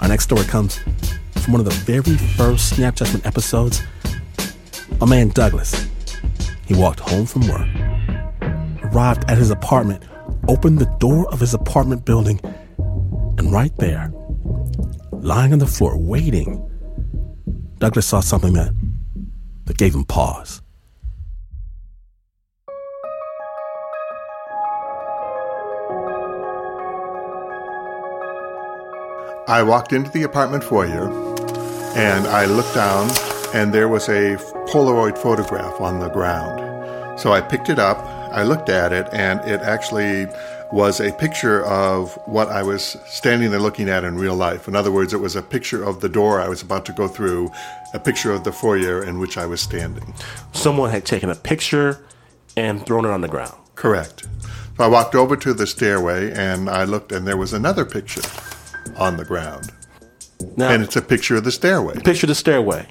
Our next story comes from one of the very first Snap Judgment episodes. My man Douglas, he walked home from work, arrived at his apartment, opened the door of his apartment building, and right there, lying on the floor waiting, Douglas saw something that, that gave him pause. I walked into the apartment foyer and I looked down, and there was a Polaroid photograph on the ground. So I picked it up, I looked at it, and it actually was a picture of what I was standing there looking at in real life. In other words, it was a picture of the door I was about to go through, a picture of the foyer in which I was standing. Someone had taken a picture and thrown it on the ground. Correct. So I walked over to the stairway and I looked, and there was another picture on the ground. Now, and it's a picture of the stairway. picture the stairway,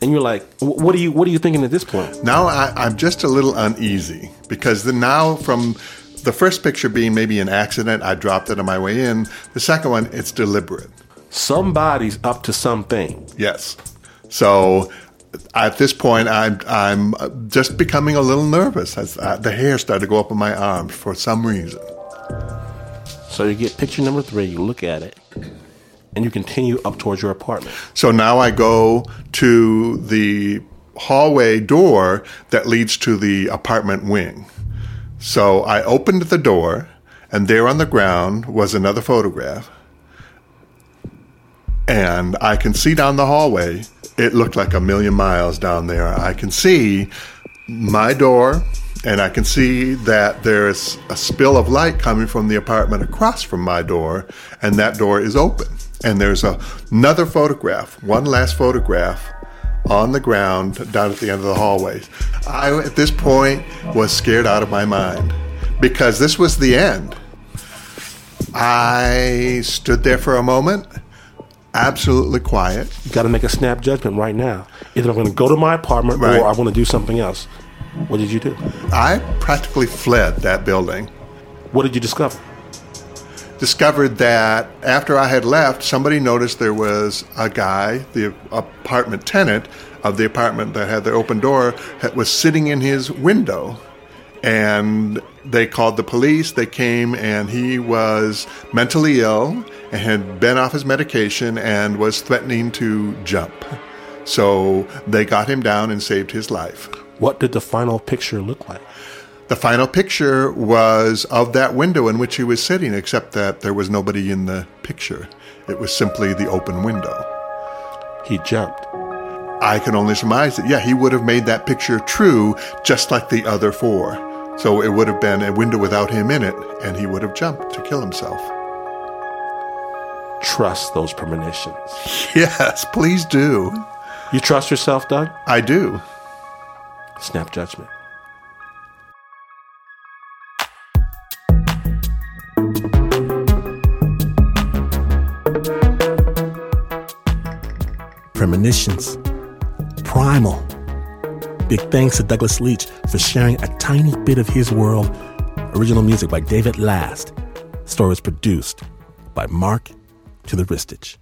and you're like, "What are you? What are you thinking at this point?" Now I, I'm just a little uneasy because the now from the first picture being maybe an accident, I dropped it on my way in. The second one, it's deliberate. Somebody's up to something. Yes. So at this point, I'm I'm just becoming a little nervous as uh, the hair started to go up on my arms for some reason. So you get picture number three. You look at it, and you continue up towards your apartment. So now I go to the hallway door that leads to the apartment wing. So I opened the door, and there on the ground was another photograph. And I can see down the hallway, it looked like a million miles down there. I can see my door, and I can see that there's a spill of light coming from the apartment across from my door, and that door is open. And there's a, another photograph, one last photograph on the ground down at the end of the hallway. I, at this point, was scared out of my mind because this was the end. I stood there for a moment, absolutely quiet. You got to make a snap judgment right now. Either I'm going to go to my apartment Right. or I want to do something else. What did you do? I practically fled that building. What did you discover? discovered that after I had left, somebody noticed there was a guy, the apartment tenant of the apartment that had the open door, that was sitting in his window. And they called the police. They came, and he was mentally ill and had been off his medication and was threatening to jump. So they got him down and saved his life. What did the final picture look like? The final picture was of that window in which he was sitting, except that there was nobody in the picture. It was simply the open window. He jumped. I can only surmise that, yeah, he would have made that picture true just like the other four. So it would have been a window without him in it, and he would have jumped to kill himself. Trust those premonitions. Yes, please do. You trust yourself, Doug? I do. Snap judgment. Premonitions. Primal. Big thanks to Douglas Leach for sharing a tiny bit of his world. Original music by David Last. Story was produced by Mark to the Ristage.